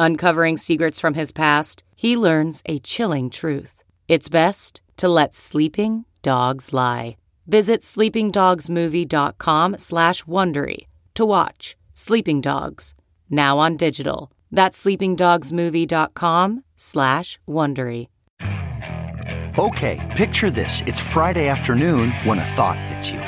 Uncovering secrets from his past, he learns a chilling truth. It's best to let sleeping dogs lie. Visit sleepingdogsmovie.com slash Wondery to watch Sleeping Dogs, now on digital. That's sleepingdogsmovie.com slash Wondery. Okay, picture this. It's Friday afternoon when a thought hits you.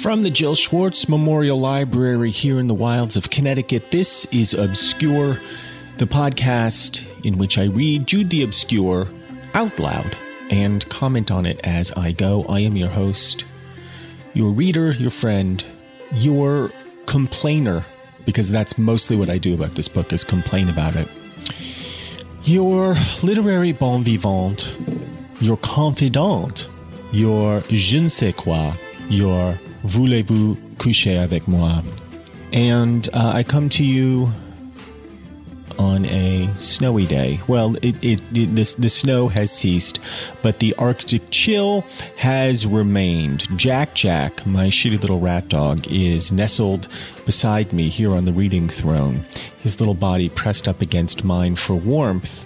From the Jill Schwartz Memorial Library here in the wilds of Connecticut, this is Obscure, the podcast in which I read Jude the Obscure out loud and comment on it as I go. I am your host, your reader, your friend, your complainer, because that's mostly what I do about this book is complain about it. Your literary bon vivant, your confidant, your je ne sais quoi, your voulez-vous coucher avec moi? And uh, I come to you on a snowy day. Well, it, it, it the, the snow has ceased, but the Arctic chill has remained. Jack Jack, my shitty little rat dog, is nestled beside me here on the reading throne, his little body pressed up against mine for warmth.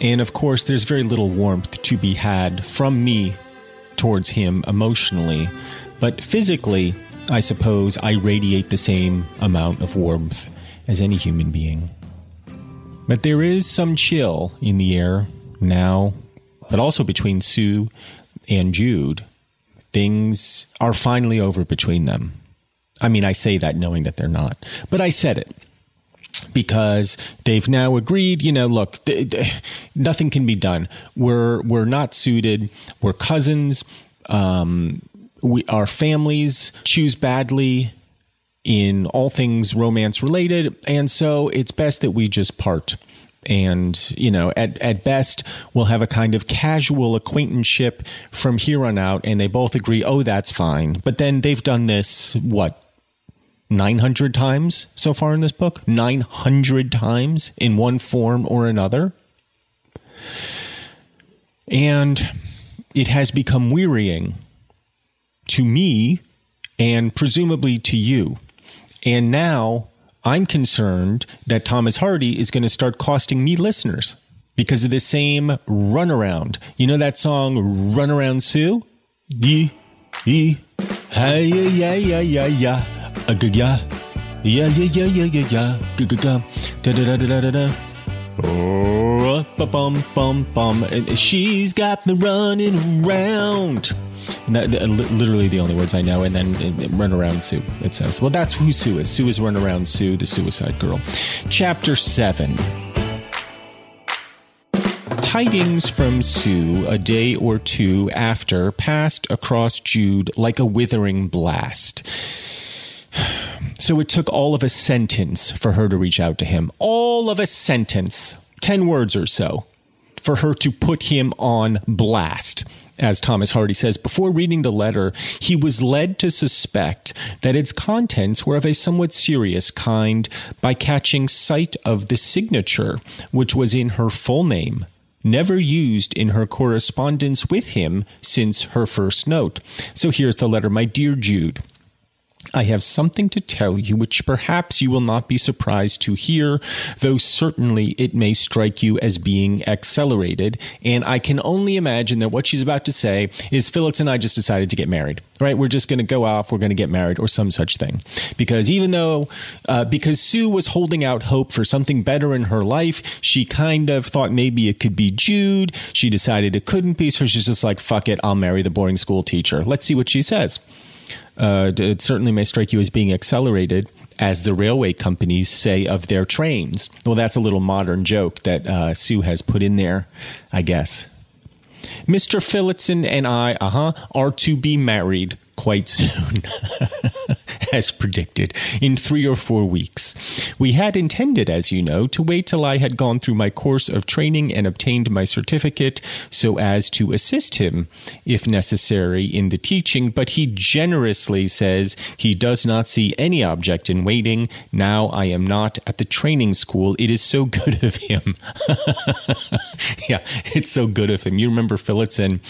And of course, there's very little warmth to be had from me towards him emotionally, but physically, I suppose I radiate the same amount of warmth as any human being. But there is some chill in the air now, but also between Sue and Jude. Things are finally over between them. I mean, I say that knowing that they're not, but I said it because they've now agreed. You know, look, th- th- nothing can be done. We're we're not suited. We're cousins. Um, we our families choose badly in all things romance related. And so it's best that we just part. And, you know, at, at best, we'll have a kind of casual acquaintanceship from here on out. And they both agree, oh, that's fine. But then they've done this, what, 900 times so far in this book? 900 times in one form or another. And it has become wearying to me and presumably to you and now I'm concerned that Thomas Hardy is going to start costing me listeners because of the same runaround. You know that song Run Around Sue? Hey, yeah, yeah, yeah, yeah, uh, yeah, yeah, yeah, yeah, yeah, yeah, yeah, ga, ga, ga, da, da, da, da, da, da. Oh, bum, bum, bum. She's got me running around. Literally the only words I know, and then Run Around Sue, it says. Well, that's who Sue is. Sue is Run Around Sue, the Suicide Girl. Chapter 7 Tidings from Sue a day or two after passed across Jude like a withering blast. So it took all of a sentence for her to reach out to him. All of a sentence, 10 words or so, for her to put him on blast as Thomas Hardy says, before reading the letter, he was led to suspect that its contents were of a somewhat serious kind by catching sight of the signature, which was in her full name, never used in her correspondence with him since her first note. So here's the letter My dear Jude, I have something to tell you which perhaps you will not be surprised to hear, though certainly it may strike you as being accelerated. And I can only imagine that what she's about to say is Phillips and I just decided to get married, right? We're just going to go off, we're going to get married, or some such thing. Because even though, uh, because Sue was holding out hope for something better in her life, she kind of thought maybe it could be Jude. She decided it couldn't be, so she's just like, fuck it, I'll marry the boring school teacher. Let's see what she says uh, it certainly may strike you as being accelerated, as the railway companies say of their trains. Well, that's a little modern joke that uh, Sue has put in there, I guess. Mr. Phillotson and I, uh huh, are to be married quite soon, as predicted, in three or four weeks. We had intended, as you know, to wait till I had gone through my course of training and obtained my certificate so as to assist him, if necessary, in the teaching, but he generously says he does not see any object in waiting. Now I am not at the training school. It is so good of him. yeah, it's so good of him. You remember Phillotson,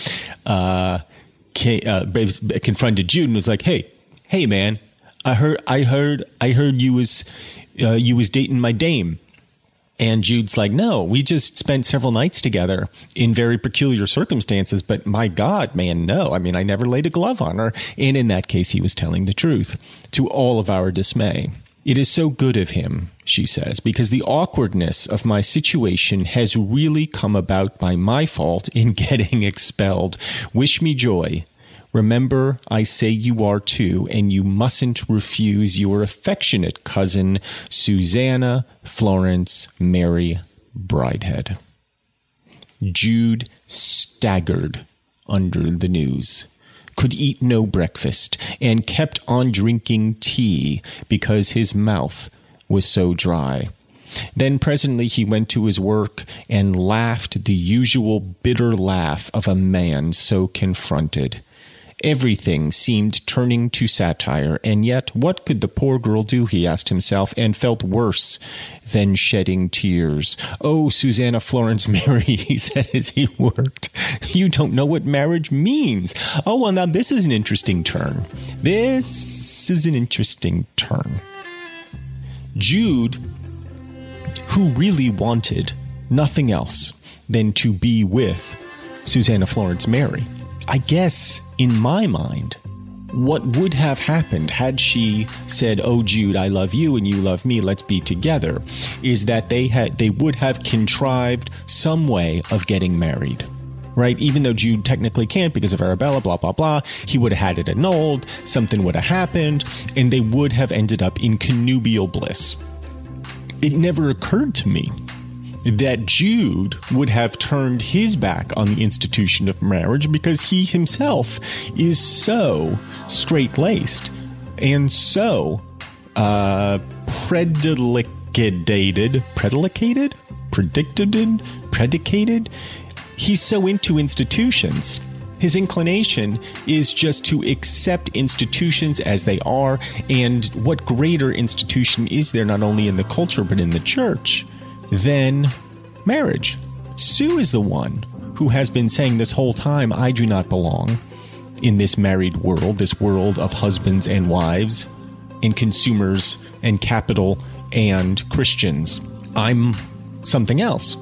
uh, uh, confronted Jude and was like, "Hey, hey, man, I heard, I heard, I heard you was uh, you was dating my dame." And Jude's like, "No, we just spent several nights together in very peculiar circumstances, but my God, man, no. I mean, I never laid a glove on her." And in that case, he was telling the truth, to all of our dismay. It is so good of him, she says, because the awkwardness of my situation has really come about by my fault in getting expelled. Wish me joy. Remember, I say you are too, and you mustn't refuse your affectionate cousin, Susanna Florence Mary Bridehead. Jude staggered under the news could eat no breakfast, and kept on drinking tea because his mouth was so dry. Then presently he went to his work and laughed the usual bitter laugh of a man so confronted. Everything seemed turning to satire, and yet what could the poor girl do, he asked himself, and felt worse than shedding tears. Oh, Susanna Florence Mary, he said as he worked, you don't know what marriage means. Oh, well, now this is an interesting turn. This is an interesting turn. Jude, who really wanted nothing else than to be with Susanna Florence Mary, I guess in my mind, what would have happened had she said, "Oh Jude, I love you and you love me, let's be together," is that they had they would have contrived some way of getting married. Right? Even though Jude technically can't because of Arabella, blah, blah, blah, he would have had it annulled, something would have happened, and they would have ended up in connubial bliss. It never occurred to me that Jude would have turned his back on the institution of marriage because he himself is so straight laced and so uh, predicated, predicated, predicted, predicated. He's so into institutions. His inclination is just to accept institutions as they are. And what greater institution is there, not only in the culture, but in the church? Than marriage. Sue is the one who has been saying this whole time, I do not belong in this married world, this world of husbands and wives, and consumers and capital and Christians. I'm something else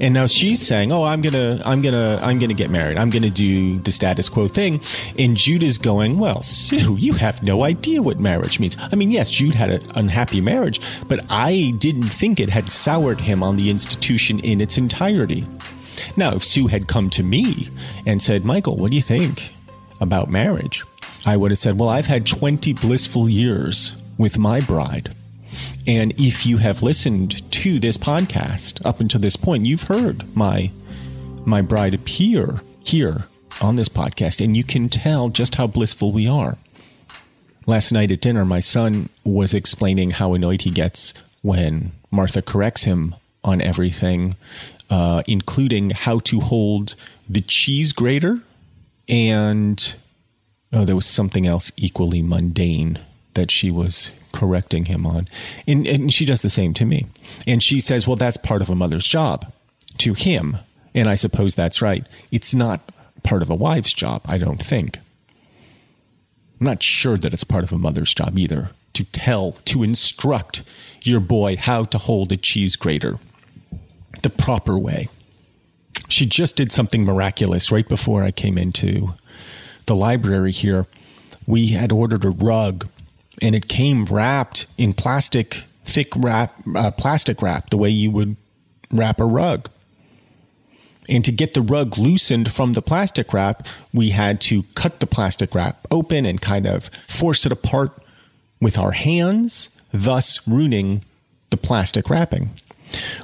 and now she's saying oh i'm gonna i'm gonna i'm gonna get married. I'm gonna do the status quo thing. And jude is going well sue you have no idea what marriage means. I mean yes jude had an unhappy marriage but i didn't think it had soured him on the institution in its entirety. Now if sue had come to me and said michael what do you think about marriage? I would have said well i've had 20 blissful years with my bride and if you have listened to this podcast up until this point, you've heard my my bride appear here on this podcast, and you can tell just how blissful we are. Last night at dinner, my son was explaining how annoyed he gets when Martha corrects him on everything, uh, including how to hold the cheese grater. And oh, there was something else equally mundane that she was correcting him on. And, and she does the same to me. And she says, well, that's part of a mother's job to him. And I suppose that's right. It's not part of a wife's job, I don't think. I'm not sure that it's part of a mother's job either to tell, to instruct your boy how to hold a cheese grater the proper way. She just did something miraculous right before I came into the library here. We had ordered a rug and it came wrapped in plastic, thick wrap, uh, plastic wrap, the way you would wrap a rug. And to get the rug loosened from the plastic wrap, we had to cut the plastic wrap open and kind of force it apart with our hands, thus ruining the plastic wrapping.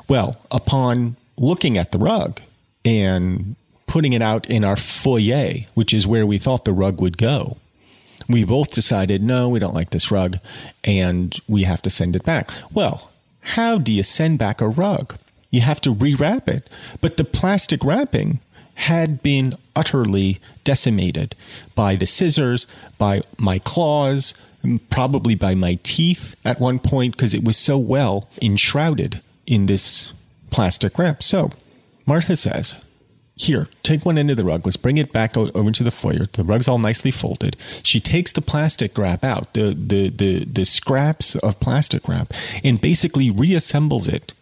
Well, upon looking at the rug and putting it out in our foyer, which is where we thought the rug would go, we both decided, no, we don't like this rug and we have to send it back. Well, how do you send back a rug? You have to rewrap it. But the plastic wrapping had been utterly decimated by the scissors, by my claws, probably by my teeth at one point because it was so well enshrouded in this plastic wrap. So Martha says, here, take one end of the rug. Let's bring it back over to the foyer. The rug's all nicely folded. She takes the plastic wrap out, the, the, the, the scraps of plastic wrap, and basically reassembles it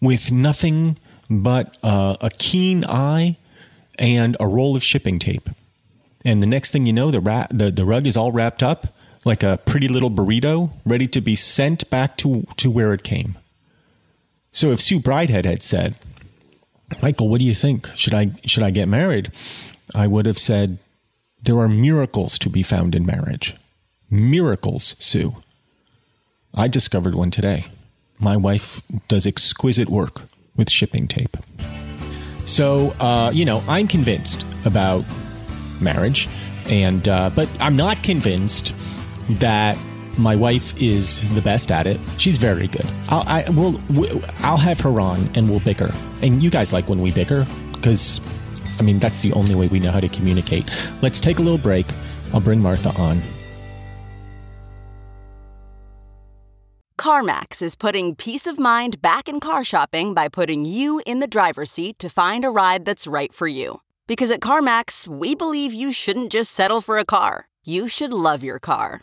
with nothing but uh, a keen eye and a roll of shipping tape. And the next thing you know, the, ra- the, the rug is all wrapped up like a pretty little burrito, ready to be sent back to, to where it came. So if Sue Bridehead had said, Michael, what do you think? Should I should I get married? I would have said there are miracles to be found in marriage. Miracles, Sue. I discovered one today. My wife does exquisite work with shipping tape. So, uh, you know, I'm convinced about marriage, and uh, but I'm not convinced that my wife is the best at it. She's very good. I'll, I will. I'll have her on, and we'll bicker. And you guys like when we bicker because, I mean, that's the only way we know how to communicate. Let's take a little break. I'll bring Martha on. CarMax is putting peace of mind back in car shopping by putting you in the driver's seat to find a ride that's right for you. Because at CarMax, we believe you shouldn't just settle for a car. You should love your car.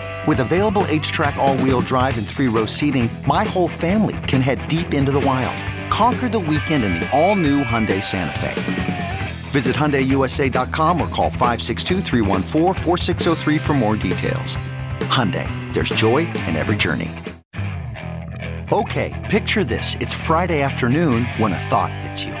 With available H-Track all-wheel drive and three-row seating, my whole family can head deep into the wild. Conquer the weekend in the all-new Hyundai Santa Fe. Visit HyundaiUSA.com or call 562 for more details. Hyundai, there's joy in every journey. Okay, picture this. It's Friday afternoon when a thought hits you.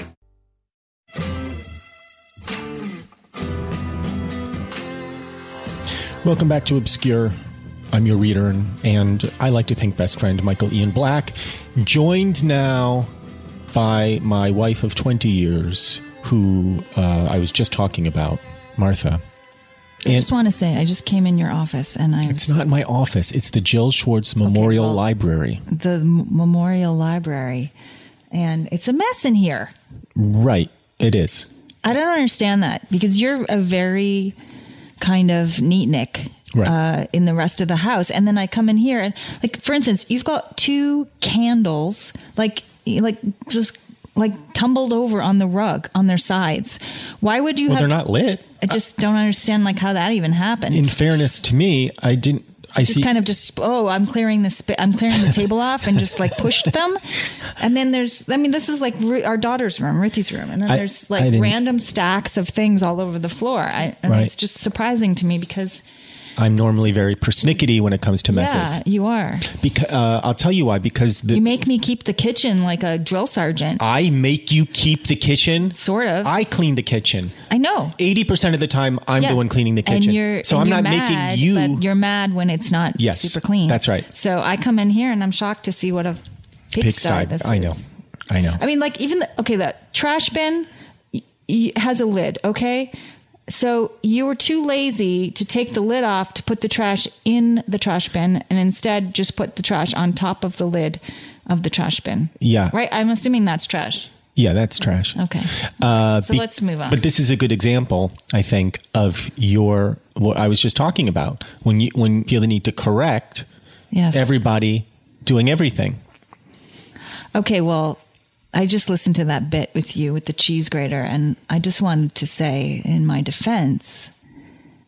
Welcome back to Obscure. I'm your reader, and, and I like to think best friend Michael Ian Black, joined now by my wife of 20 years, who uh, I was just talking about, Martha. I just want to say, I just came in your office and I. It's not my office. It's the Jill Schwartz Memorial well, Library. The M- Memorial Library. And it's a mess in here. Right. It is. I don't understand that because you're a very kind of neatnik Right. uh, in the rest of the house. And then I come in here and, like, for instance, you've got two candles, like, like just like tumbled over on the rug on their sides. Why would you Well, have? they're not lit. I just don't understand like how that even happened. In fairness to me, I didn't. I just see- kind of just oh I'm clearing the sp- I'm clearing the table off and just like pushed them, and then there's I mean this is like Ru- our daughter's room, Ruthie's room, and then I- there's like random stacks of things all over the floor. I, and Right. it's just surprising to me because I'm normally very persnickety when it comes to messes. yeah you are Because uh, I'll tell you why. Because the you make me keep the kitchen like a drill sergeant, I make you keep the kitchen. sort of. I clean the kitchen. I know. Eighty percent of the time, I'm Yeah. the one cleaning the kitchen. And you're, so and I'm you're not mad, making you. But you're mad when it's not Yes, super clean. that's right. So I come in here and I'm shocked to see what a pigsty I know. I know. I mean, like even the, okay, the trash bin y- y- has a lid. Okay, so you were too lazy to take the lid off to put the trash in the trash bin, and instead just put the trash on top of the lid of the trash bin. Yeah. right. I'm assuming that's trash. yeah, that's trash. Okay. Uh, So let's move on. But this is a good example, I think, of your what I was just talking about when you when you feel the need to correct Yes. everybody doing everything. Okay, well, I just listened to that bit with you with the cheese grater, and I just wanted to say, in my defense,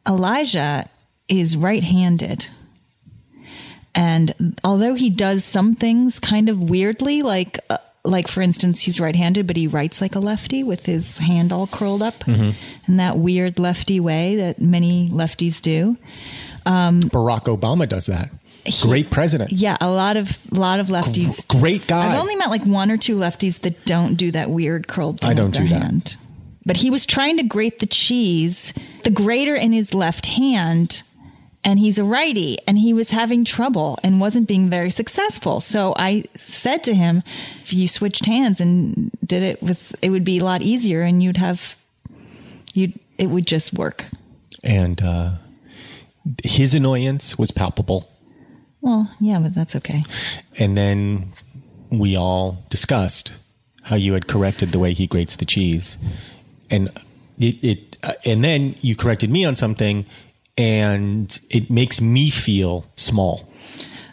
Elijah is right handed. And although he does some things kind of weirdly, like, uh, like for instance, he's right-handed, but he writes like a lefty with his hand all curled up in that weird lefty way that many lefties do. Barack Obama does that. Great president. Yeah, a lot of lot of lefties. Great guy. I've only met like one or two lefties that don't do that weird curled thing I don't with their do that. hand. But he was trying to grate the cheese, the grater in his left hand, and he's a righty, and he was having trouble and wasn't being very successful. So I said to him, if you switched hands and did it with, it would be a lot easier, and you'd have, you'd, it would just work. and uh, his annoyance was palpable. Well, yeah, but that's okay. And then we all discussed how you had corrected the way he grates the cheese, and it, it uh, and then you corrected me on something, and it makes me feel small.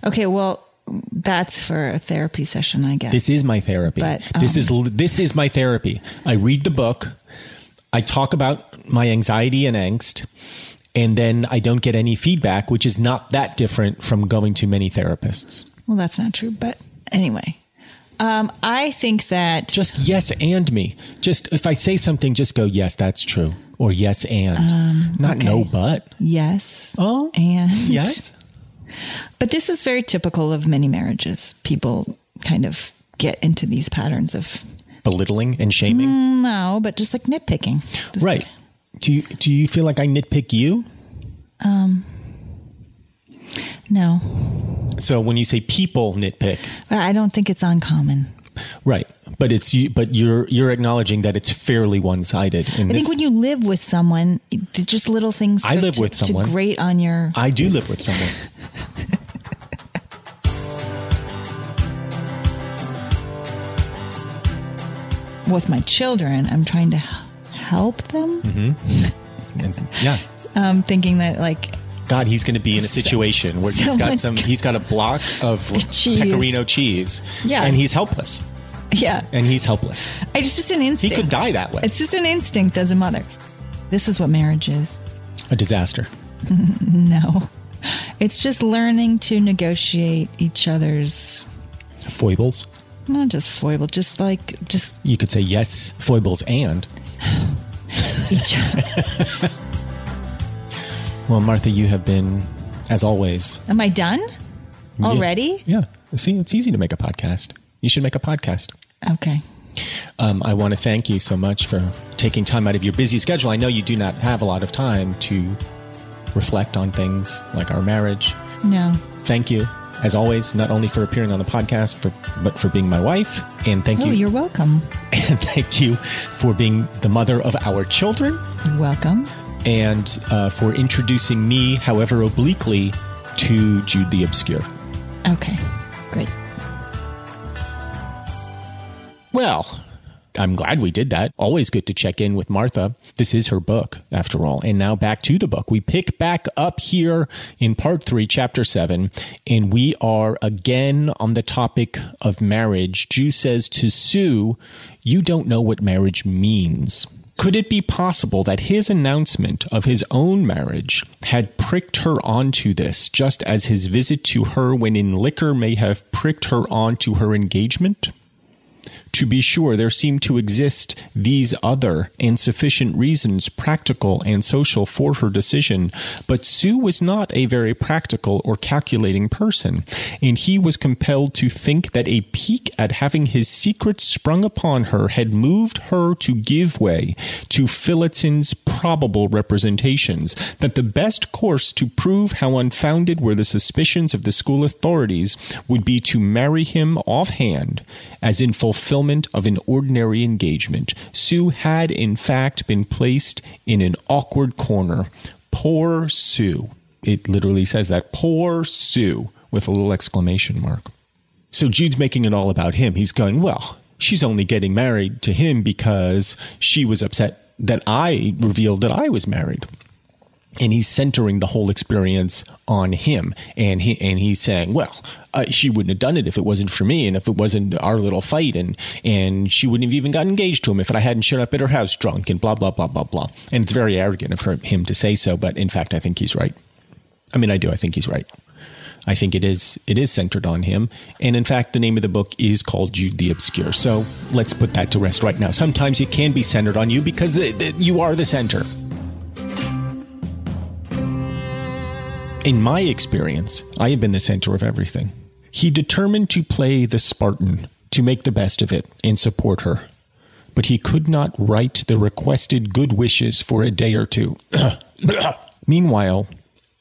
Okay, well, that's for a therapy session, I guess. This is my therapy. But, this is um, this is my therapy. I read the book, I talk about my anxiety and angst, and then I don't get any feedback, which is not that different from going to many therapists. well, that's not true, but anyway. Um, I think that Just yes and me. Just if I say something, just go yes, that's true, or yes and, not okay. no but. yes. Oh, and Yes, But this is very typical of many marriages. People kind of get into these patterns of belittling and shaming. no, but just like nitpicking. Just Right. Do you do you feel like I nitpick you? Um, no, So when you say people nitpick, I don't think it's uncommon. right? But it's you. But you're you're acknowledging that it's fairly one sided. I think when you live with someone, just little things. I live to- with someone. to grate on your. I do live with someone. with my children, I'm trying to help them. Mm-hmm. And yeah. Um, thinking that like God, he's going to be in a situation where he's got some. He's got a block of Cheese. pecorino cheese. Yeah. and he's helpless. yeah, And he's helpless. it's just an instinct. He could die that way. It's just an instinct as a mother. This is what marriage is. a disaster. No, it's just learning to negotiate each other's Foibles. not just foible, just like just You could say yes, foibles and. Well, Martha, you have been, as always, Am I done Yeah. already? Yeah. See, it's easy to make a podcast. You should make a podcast. Okay. Um, I want to thank you so much for taking time out of your busy schedule. I know you do not have a lot of time to reflect on things like our marriage. No. Thank you, as always, not only for appearing on the podcast, for, but for being my wife. And thank Oh, you. you're welcome. and thank you for being the mother of our children You're welcome. and uh, for introducing me, however obliquely, to Jude the Obscure. Okay. Great. Well, I'm glad we did that. Always good to check in with Martha. This is her book, after all. And now back to the book. We pick back up here in part three, chapter seven, and we are again on the topic of marriage. Jude says to Sue, You don't know what marriage means. Could it be possible that his announcement of his own marriage had pricked her onto this, just as his visit to her when in liquor may have pricked her onto her engagement? To be sure, there seem to exist these other and sufficient reasons, practical and social, for her decision, but Sue was not a very practical or calculating person, and he was compelled to think that a pique at having his secret sprung upon her had moved her to give way to Phillotson's probable representations, that the best course to prove how unfounded were the suspicions of the school authorities would be to marry him offhand, as in fulfillment fulfillment of an ordinary engagement. Sue had, in fact, been placed in an awkward corner. Poor Sue. It literally says that. Poor Sue, with a little exclamation mark. So Jude's making it all about him. He's going, well, she's only getting married to him because she was upset that I revealed that I was married and he's centering the whole experience on him. And he and he's saying well uh, she wouldn't have done it if it wasn't for me and if it wasn't our little fight. And and she wouldn't have even got engaged to him if I hadn't shown up at her house drunk and blah blah blah blah blah. And it's very arrogant of her, him to say so. But in fact I think he's right. I mean I do. I think he's right. I think it is it is centered on him. And in fact the name of the book is called Jude the Obscure. So let's put that to rest right now. Sometimes it can be centered on you because you are the center In my experience, I have been the center of everything. He determined to play the Spartan, to make the best of it, and support her. But he could not write the requested good wishes for a day or two. Meanwhile,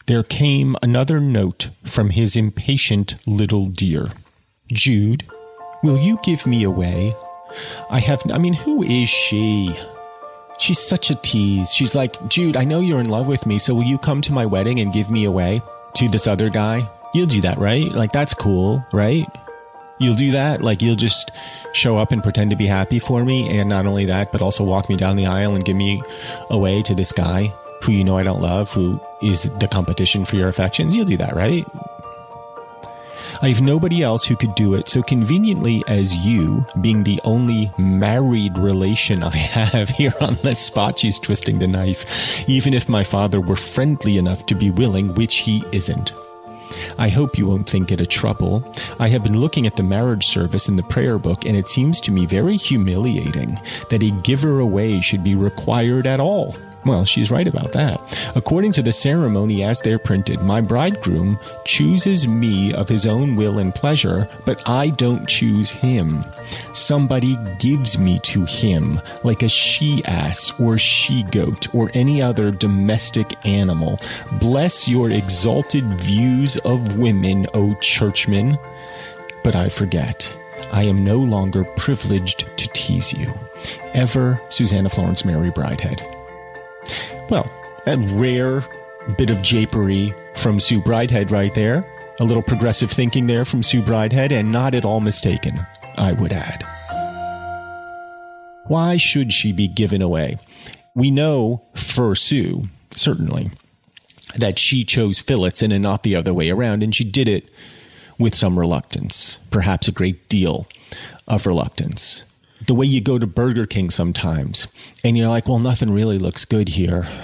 there came another note from his impatient little dear. Jude, will you give me away? I have, I mean, who is she? She's such a tease. She's like, Jude, I know you're in love with me, so will you come to my wedding and give me away to this other guy? You'll do that, right? Like, that's cool, right? You'll do that? Like, you'll just show up and pretend to be happy for me. And not only that, but also walk me down the aisle and give me away to this guy who you know I don't love, who is the competition for your affections. You'll do that, right? I have nobody else who could do it so conveniently as you, being the only married relation I have here on the spot. She's twisting the knife. Even if my father were friendly enough to be willing, which he isn't. I hope you won't think it a trouble. I have been looking at the marriage service in the prayer book, and it seems to me very humiliating that a giver away should be required at all. Well, she's right about that. According to the ceremony as they're printed, my bridegroom chooses me of his own will and pleasure, but I don't choose him. Somebody gives me to him, like a she ass or she goat or any other domestic animal. Bless your exalted views of women, O churchmen. But I forget. I am no longer privileged to tease you. Ever, Susanna Florence Mary Bridehead. Well, a rare bit of japery from Sue Bridehead right there. A little progressive thinking there from Sue Bridehead, and not at all mistaken, I would add. Why should she be given away? We know for Sue, certainly, that she chose Phillotson and not the other way around, and she did it with some reluctance, perhaps a great deal of reluctance the way you go to Burger King sometimes and you're like, well, nothing really looks good here.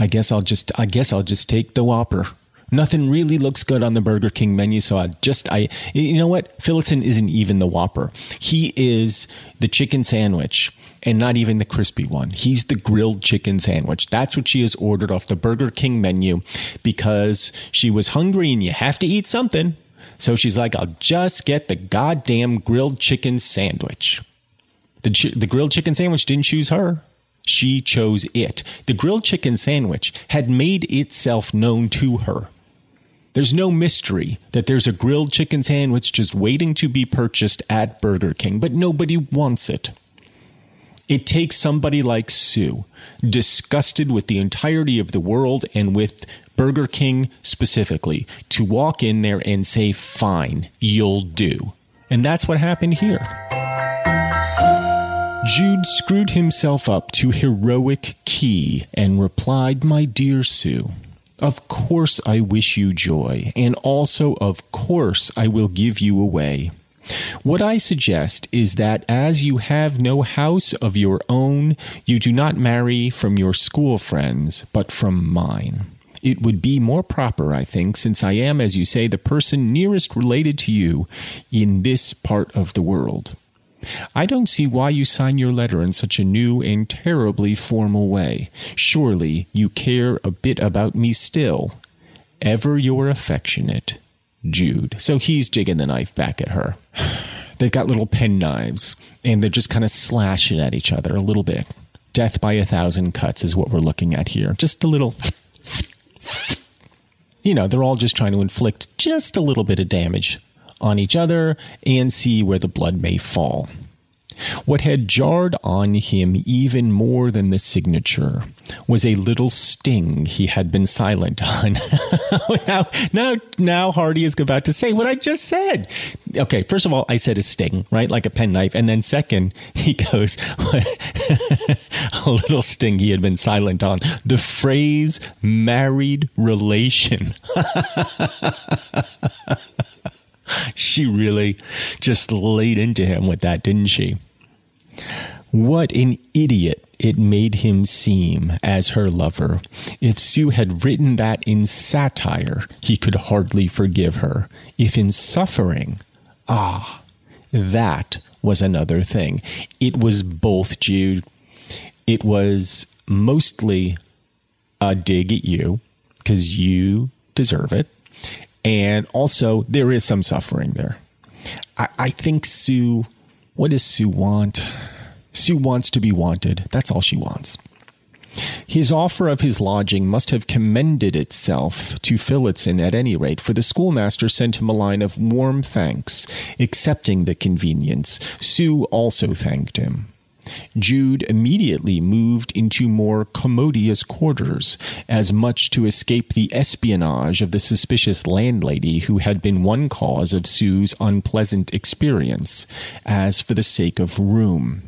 I guess I'll just I guess I'll just take the Whopper. Nothing really looks good on the Burger King menu, so I just I you know what? Phillotson isn't even the Whopper. He is the chicken sandwich and not even the crispy one. He's the grilled chicken sandwich. That's what she has ordered off the Burger King menu because she was hungry and you have to eat something. So she's like, I'll just get the goddamn grilled chicken sandwich. The, ch- the grilled chicken sandwich didn't choose her. She chose it. The grilled chicken sandwich had made itself known to her. There's no mystery that there's a grilled chicken sandwich just waiting to be purchased at Burger King, but nobody wants it. It takes somebody like Sue, disgusted with the entirety of the world and with Burger King specifically, to walk in there and say, Fine, you'll do. And that's what happened here. Jude screwed himself up to heroic key and replied, My dear Sue, of course I wish you joy, and also of course I will give you away. What I suggest is that as you have no house of your own, you do not marry from your school friends, but from mine. It would be more proper, I think, since I am, as you say, the person nearest related to you in this part of the world. I don't see why you sign your letter in such a new and terribly formal way. Surely you care a bit about me still. Ever your affectionate Jude. So he's jigging the knife back at her. They've got little pen knives and they're just kind of slashing at each other a little bit. Death by a thousand cuts is what we're looking at here. Just a little. You know, they're all just trying to inflict just a little bit of damage on each other and see where the blood may fall. What had jarred on him even more than the signature was a little sting he had been silent on. now, now, now Hardy is about to say what I just said. Okay, first of all, I said a sting, right? Like a penknife. And then second, he goes, a little sting he had been silent on. The phrase married relation. she really just laid into him with that, didn't she? What an idiot it made him seem as her lover. If Sue had written that in satire, he could hardly forgive her. If in suffering, ah, that was another thing. It was both, Jude. It was mostly a dig at you because you deserve it. And also, there is some suffering there. I, I think Sue, what does Sue want? Sue wants to be wanted. That's all she wants. His offer of his lodging must have commended itself to Phillotson at any rate, for the schoolmaster sent him a line of warm thanks, accepting the convenience. Sue also thanked him. Jude immediately moved into more commodious quarters, as much to escape the espionage of the suspicious landlady who had been one cause of Sue's unpleasant experience, as for the sake of room.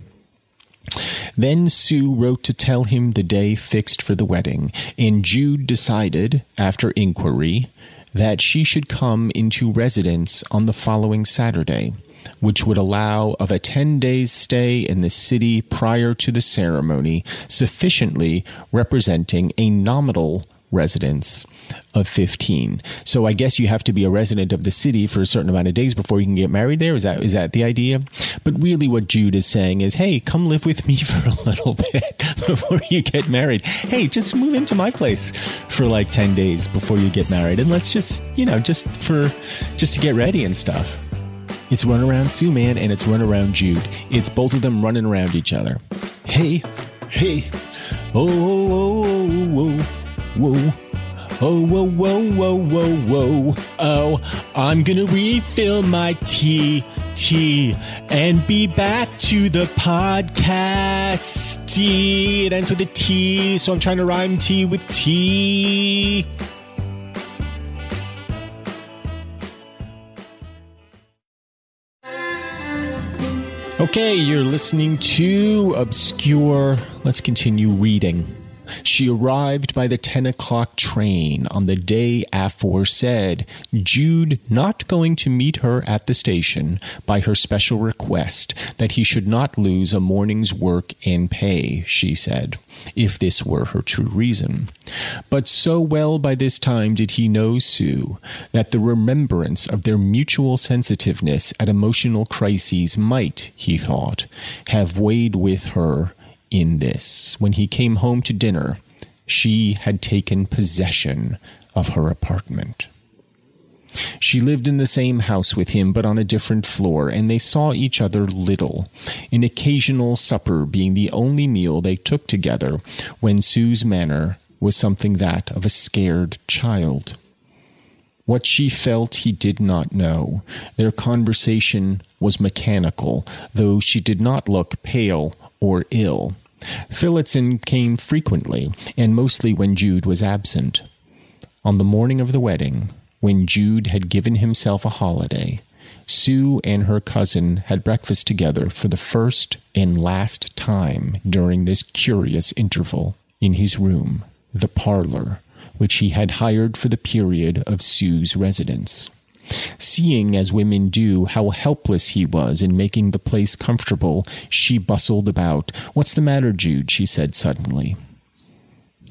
Then Sue wrote to tell him the day fixed for the wedding, and Jude decided, after inquiry, that she should come into residence on the following Saturday, which would allow of a 10 days stay in the city prior to the ceremony, sufficiently representing a nominal residence of 15. So I guess you have to be a resident of the city for a certain amount of days before you can get married there. Is that is that the idea? But really what Jude is saying is, "Hey, come live with me for a little bit before you get married. Hey, just move into my place for like 10 days before you get married and let's just, you know, just for just to get ready and stuff." It's run around Sue Man and it's run around Jude. It's both of them running around each other. Hey, hey. Oh, oh, oh, oh, oh. whoa. Oh, whoa, whoa, whoa, whoa, whoa. Oh, I'm gonna refill my tea, tea, and be back to the podcast. It ends with a T, so I'm trying to rhyme tea with tea. Okay, you're listening to Obscure. Let's continue reading. She arrived by the 10 o'clock train on the day aforesaid, Jude not going to meet her at the station by her special request that he should not lose a morning's work and pay, she said, if this were her true reason. But so well by this time did he know Sue that the remembrance of their mutual sensitiveness at emotional crises might, he thought, have weighed with her in this. When he came home to dinner, she had taken possession of her apartment. She lived in the same house with him, but on a different floor, and they saw each other little, an occasional supper being the only meal they took together when Sue's manner was something that of a scared child. What she felt he did not know. Their conversation was mechanical, though she did not look pale or ill. Phillotson came frequently, and mostly when Jude was absent. On the morning of the wedding, when Jude had given himself a holiday, Sue and her cousin had breakfast together for the first and last time during this curious interval in his room, the parlor, which he had hired for the period of Sue's residence. Seeing, as women do, how helpless he was in making the place comfortable, she bustled about. What's the matter, Jude? she said suddenly.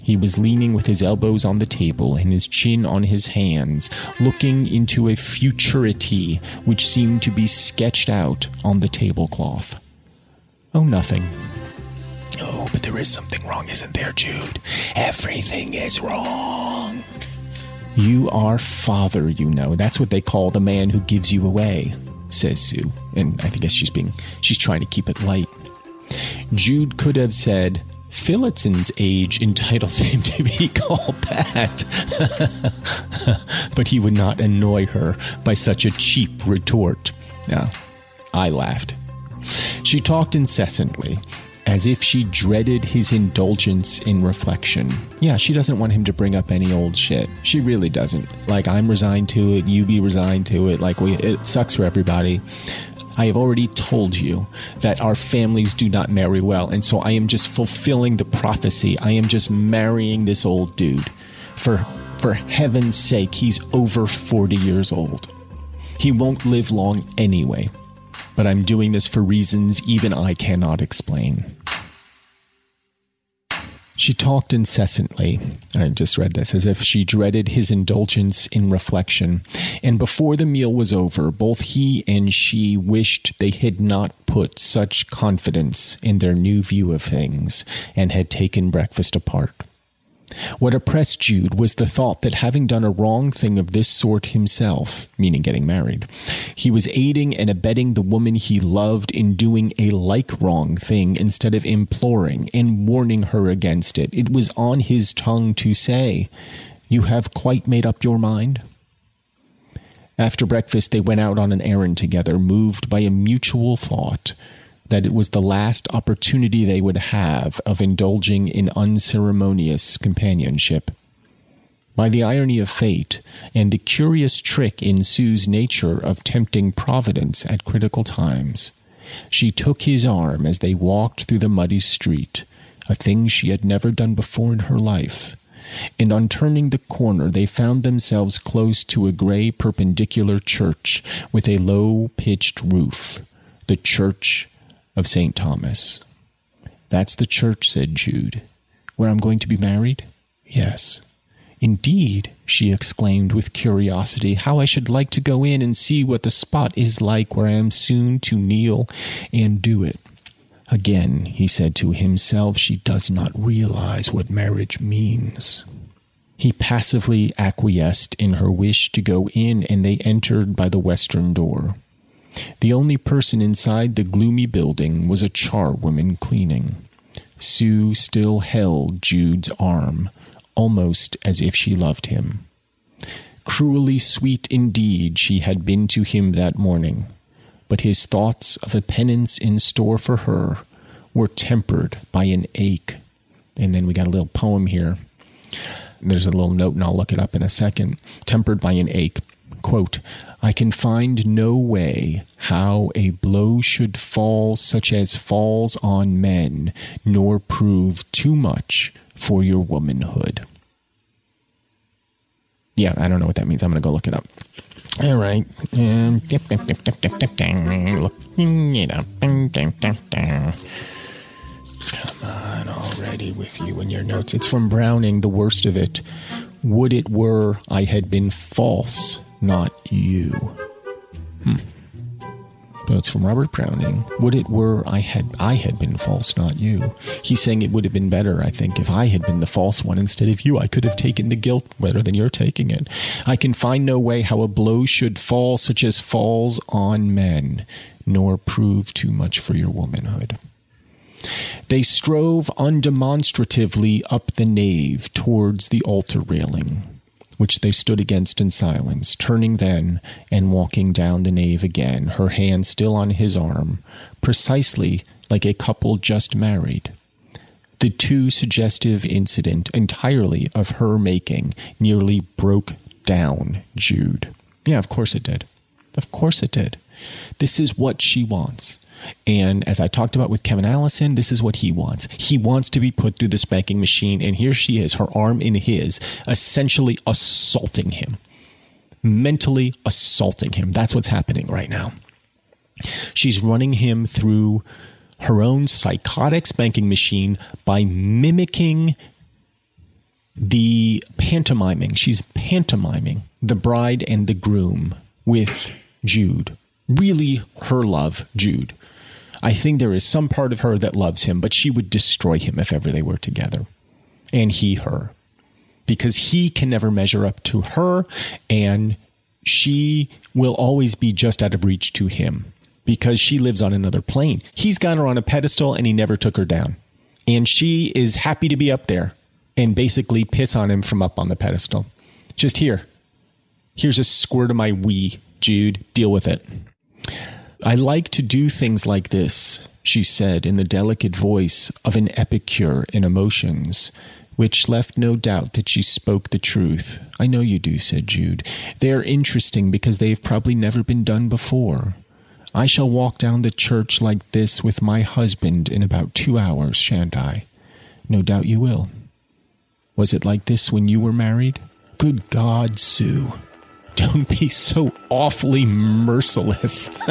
He was leaning with his elbows on the table and his chin on his hands, looking into a futurity which seemed to be sketched out on the tablecloth. Oh, nothing. Oh, but there is something wrong, isn't there, Jude? Everything is wrong. You are father, you know. That's what they call the man who gives you away, says Sue. And I guess she's being she's trying to keep it light. Jude could have said, Phillotson's age entitles him to be called that. but he would not annoy her by such a cheap retort. Now, I laughed. She talked incessantly, as if she dreaded his indulgence in reflection. Yeah, she doesn't want him to bring up any old shit. She really doesn't. Like, I'm resigned to it, you be resigned to it. Like, we, it sucks for everybody. I have already told you that our families do not marry well, and so I am just fulfilling the prophecy. I am just marrying this old dude. For for heaven's sake, he's over 40 years old. He won't live long anyway. But I'm doing this for reasons even I cannot explain. She talked incessantly, I just read this, as if she dreaded his indulgence in reflection. And before the meal was over, both he and she wished they had not put such confidence in their new view of things and had taken breakfast apart. What oppressed Jude was the thought that having done a wrong thing of this sort himself, meaning getting married, he was aiding and abetting the woman he loved in doing a like wrong thing instead of imploring and warning her against it. It was on his tongue to say, You have quite made up your mind? After breakfast, they went out on an errand together, moved by a mutual thought that it was the last opportunity they would have of indulging in unceremonious companionship. By the irony of fate and the curious trick in Sue's nature of tempting Providence at critical times, she took his arm as they walked through the muddy street, a thing she had never done before in her life. And on turning the corner, they found themselves close to a gray perpendicular church with a low pitched roof, the church of St. Thomas. That's the church, said Jude, where I'm going to be married? Yes. Indeed, she exclaimed with curiosity, how I should like to go in and see what the spot is like where I am soon to kneel and do it. Again, he said to himself, she does not realize what marriage means. He passively acquiesced in her wish to go in, and they entered by the western door. The only person inside the gloomy building was a charwoman cleaning. Sue still held Jude's arm, almost as if she loved him. Cruelly sweet indeed she had been to him that morning, but his thoughts of a penance in store for her were tempered by an ache. And then we got a little poem here. There's a little note, and I'll look it up in a second. Tempered by an ache. Quote, I can find no way how a blow should fall such as falls on men, nor prove too much for your womanhood. Yeah, I don't know what that means. I'm going to go look it up. All right. Um, looking it up. Come on, already with you and your notes. It's from Browning, The Worst of It. Would it were I had been false not you. Hmm. it's from Robert Browning. Would it were I had I had been false, not you. He's saying it would have been better, I think, if I had been the false one instead of you. I could have taken the guilt better than you're taking it. I can find no way how a blow should fall such as falls on men, nor prove too much for your womanhood. They strove undemonstratively up the nave towards the altar railing which they stood against in silence, turning then and walking down the nave again, her hand still on his arm, precisely like a couple just married. The too suggestive incident, entirely of her making, nearly broke down Jude. Yeah, of course it did. Of course it did. This is what she wants. And as I talked about with Kevin Allison, this is what he wants. He wants to be put through the spanking machine, and here she is, her arm in his, essentially assaulting him. mentally assaulting him. That's what's happening right now. She's running him through her own psychotic spanking machine by mimicking the pantomiming. She's pantomiming the bride and the groom with Jude. Really, her love, Jude. I think there is some part of her that loves him, but she would destroy him if ever they were together. And he her. Because he can never measure up to her, and she will always be just out of reach to him because she lives on another plane. He's got her on a pedestal and he never took her down. And she is happy to be up there and basically piss on him from up on the pedestal. Just here. Here's a squirt of my wee, Jude. Deal with it. I like to do things like this, she said in the delicate voice of an epicure in emotions, which left no doubt that she spoke the truth. I know you do, said Jude. They are interesting because they have probably never been done before. I shall walk down the church like this with my husband in about two hours, shan't I? No doubt you will. Was it like this when you were married? Good God, Sue. Don't be so awfully merciless.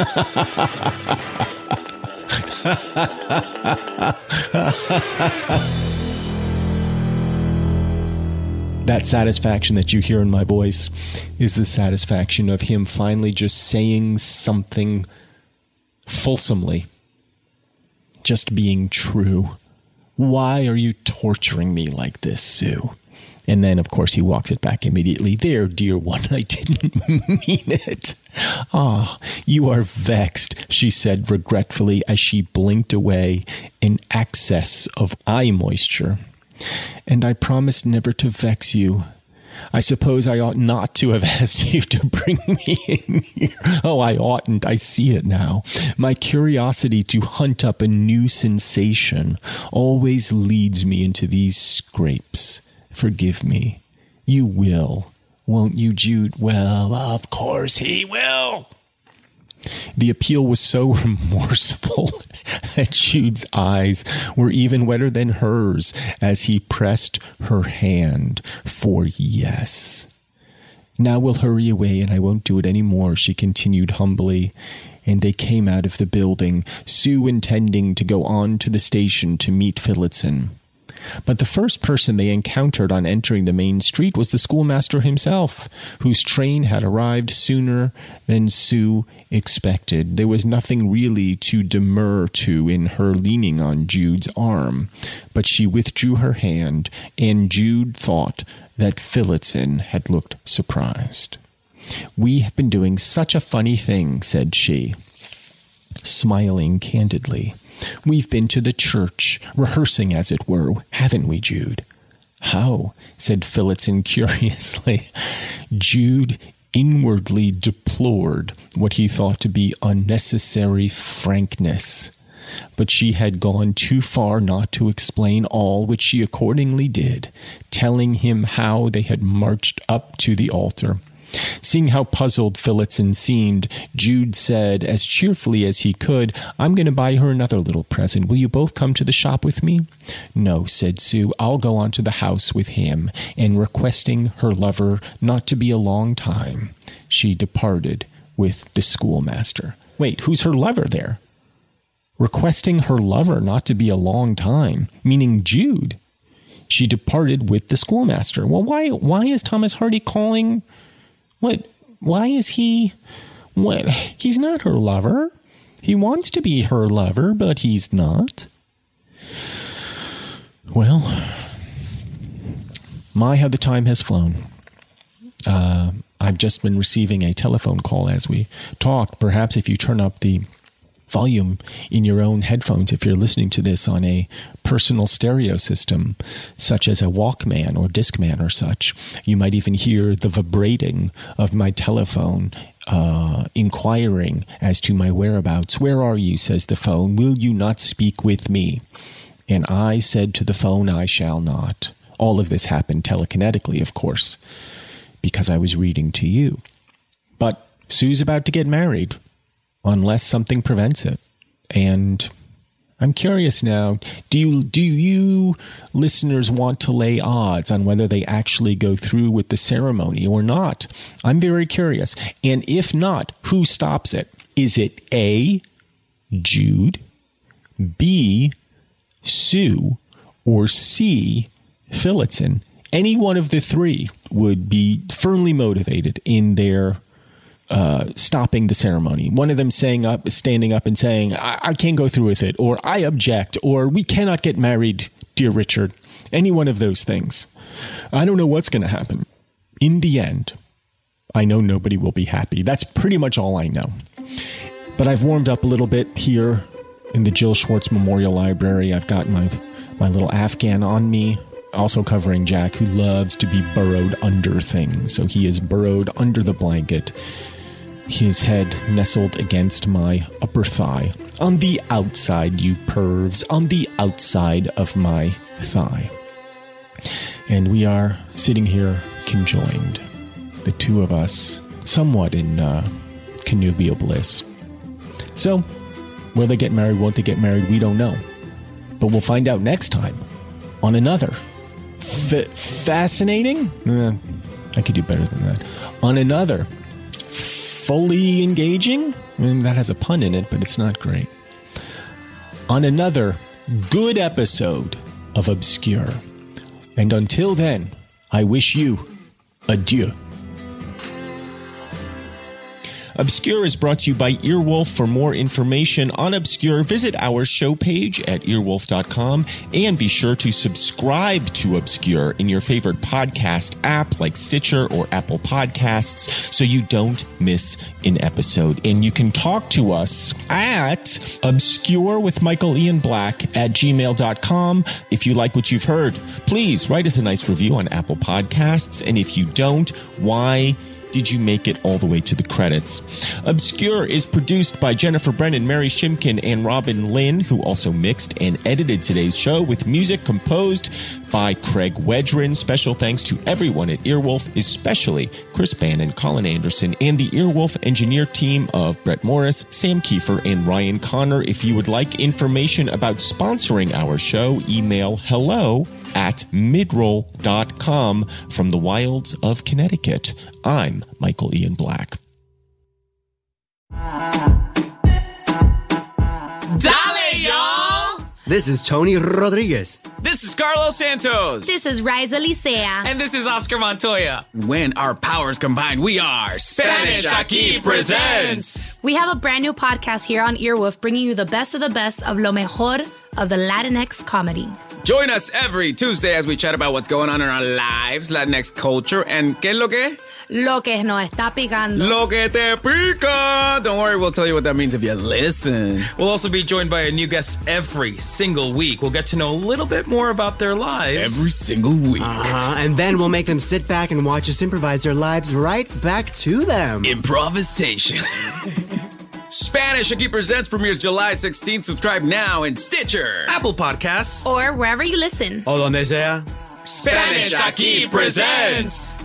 that satisfaction that you hear in my voice is the satisfaction of him finally just saying something fulsomely, just being true. Why are you torturing me like this, Sue? And then, of course, he walks it back immediately. There, dear one, I didn't mean it. Ah, oh, you are vexed, she said regretfully as she blinked away in excess of eye moisture. And I promised never to vex you. I suppose I ought not to have asked you to bring me in here. Oh, I oughtn't. I see it now. My curiosity to hunt up a new sensation always leads me into these scrapes. Forgive me. You will, won't you, Jude? Well, of course he will. The appeal was so remorseful that Jude's eyes were even wetter than hers as he pressed her hand for yes. Now we'll hurry away and I won't do it any more, she continued humbly. And they came out of the building, Sue intending to go on to the station to meet Phillotson. But the first person they encountered on entering the main street was the schoolmaster himself, whose train had arrived sooner than Sue expected. There was nothing really to demur to in her leaning on Jude's arm, but she withdrew her hand, and Jude thought that Phillotson had looked surprised. We have been doing such a funny thing, said she, smiling candidly. We've been to the church, rehearsing, as it were, haven't we, Jude? How? said Phillotson curiously. Jude inwardly deplored what he thought to be unnecessary frankness. But she had gone too far not to explain all, which she accordingly did, telling him how they had marched up to the altar Seeing how puzzled Phillotson seemed, Jude said, as cheerfully as he could, I'm going to buy her another little present. Will you both come to the shop with me? No, said Sue. I'll go on to the house with him. And requesting her lover not to be a long time, she departed with the schoolmaster. Wait, who's her lover there? Requesting her lover not to be a long time, meaning Jude. She departed with the schoolmaster. Well, why why is Thomas Hardy calling what? Why is he? What? He's not her lover. He wants to be her lover, but he's not. Well, my, how the time has flown. Uh, I've just been receiving a telephone call as we talked. Perhaps if you turn up the volume in your own headphones if you're listening to this on a personal stereo system, such as a Walkman or Discman or such. You might even hear the vibrating of my telephone uh, inquiring as to my whereabouts. Where are you? says the phone. Will you not speak with me? And I said to the phone, I shall not. All of this happened telekinetically, of course, because I was reading to you. But Sue's about to get married unless something prevents it. And I'm curious now. Do you do you listeners want to lay odds on whether they actually go through with the ceremony or not? I'm very curious. And if not, who stops it? Is it A, Jude, B, Sue, or C, Phillotson? Any one of the three would be firmly motivated in their uh, stopping the ceremony. One of them saying up, standing up and saying, I-, I can't go through with it," or "I object," or "We cannot get married, dear Richard." Any one of those things. I don't know what's going to happen. In the end, I know nobody will be happy. That's pretty much all I know. But I've warmed up a little bit here in the Jill Schwartz Memorial Library. I've got my my little Afghan on me, also covering Jack, who loves to be burrowed under things. So he is burrowed under the blanket his head nestled against my upper thigh. On the outside, you pervs, on the outside of my thigh. And we are sitting here conjoined, the two of us, somewhat in uh, connubial bliss. So, will they get married? Won't they get married? We don't know. But we'll find out next time on another f- fascinating. Eh, I could do better than that. On another fully engaging. I mean, that has a pun in it, but it's not great. On another good episode of Obscure. And until then, I wish you adieu. Obscure is brought to you by Earwolf. For more information on Obscure, visit our show page at earwolf.com and be sure to subscribe to Obscure in your favorite podcast app like Stitcher or Apple Podcasts so you don't miss an episode. And you can talk to us at obscure with Michael Ian Black at gmail.com. If you like what you've heard, please write us a nice review on Apple Podcasts. And if you don't, why? Did you make it all the way to the credits? Obscure is produced by Jennifer Brennan, Mary Shimkin, and Robin Lynn, who also mixed and edited today's show with music composed by Craig Wedren. Special thanks to everyone at Earwolf, especially Chris Bannon, Colin Anderson, and the Earwolf engineer team of Brett Morris, Sam Kiefer, and Ryan Connor. If you would like information about sponsoring our show, email hello at midroll.com from the wilds of Connecticut. I'm Michael Ian Black. Dale, y'all! This is Tony Rodriguez. This is Carlos Santos. This is Riza Licea. And this is Oscar Montoya. When our powers combine, we are Spanish Aquí Presents. We have a brand new podcast here on Earwolf bringing you the best of the best of lo mejor of the Latinx comedy. Join us every Tuesday as we chat about what's going on in our lives, Latinx culture, and ¿qué es lo que? Lo que nos está picando. Lo que te pica. Don't worry, we'll tell you what that means if you listen. We'll also be joined by a new guest every single week. We'll get to know a little bit more about their lives. Every single week. Uh-huh. And then we'll make them sit back and watch us improvise their lives right back to them. Improvisation. Spanish Aquí Presents premieres July 16th. Subscribe now in Stitcher, Apple Podcasts, or wherever you listen. O donde sea. Spanish Aquí Presents.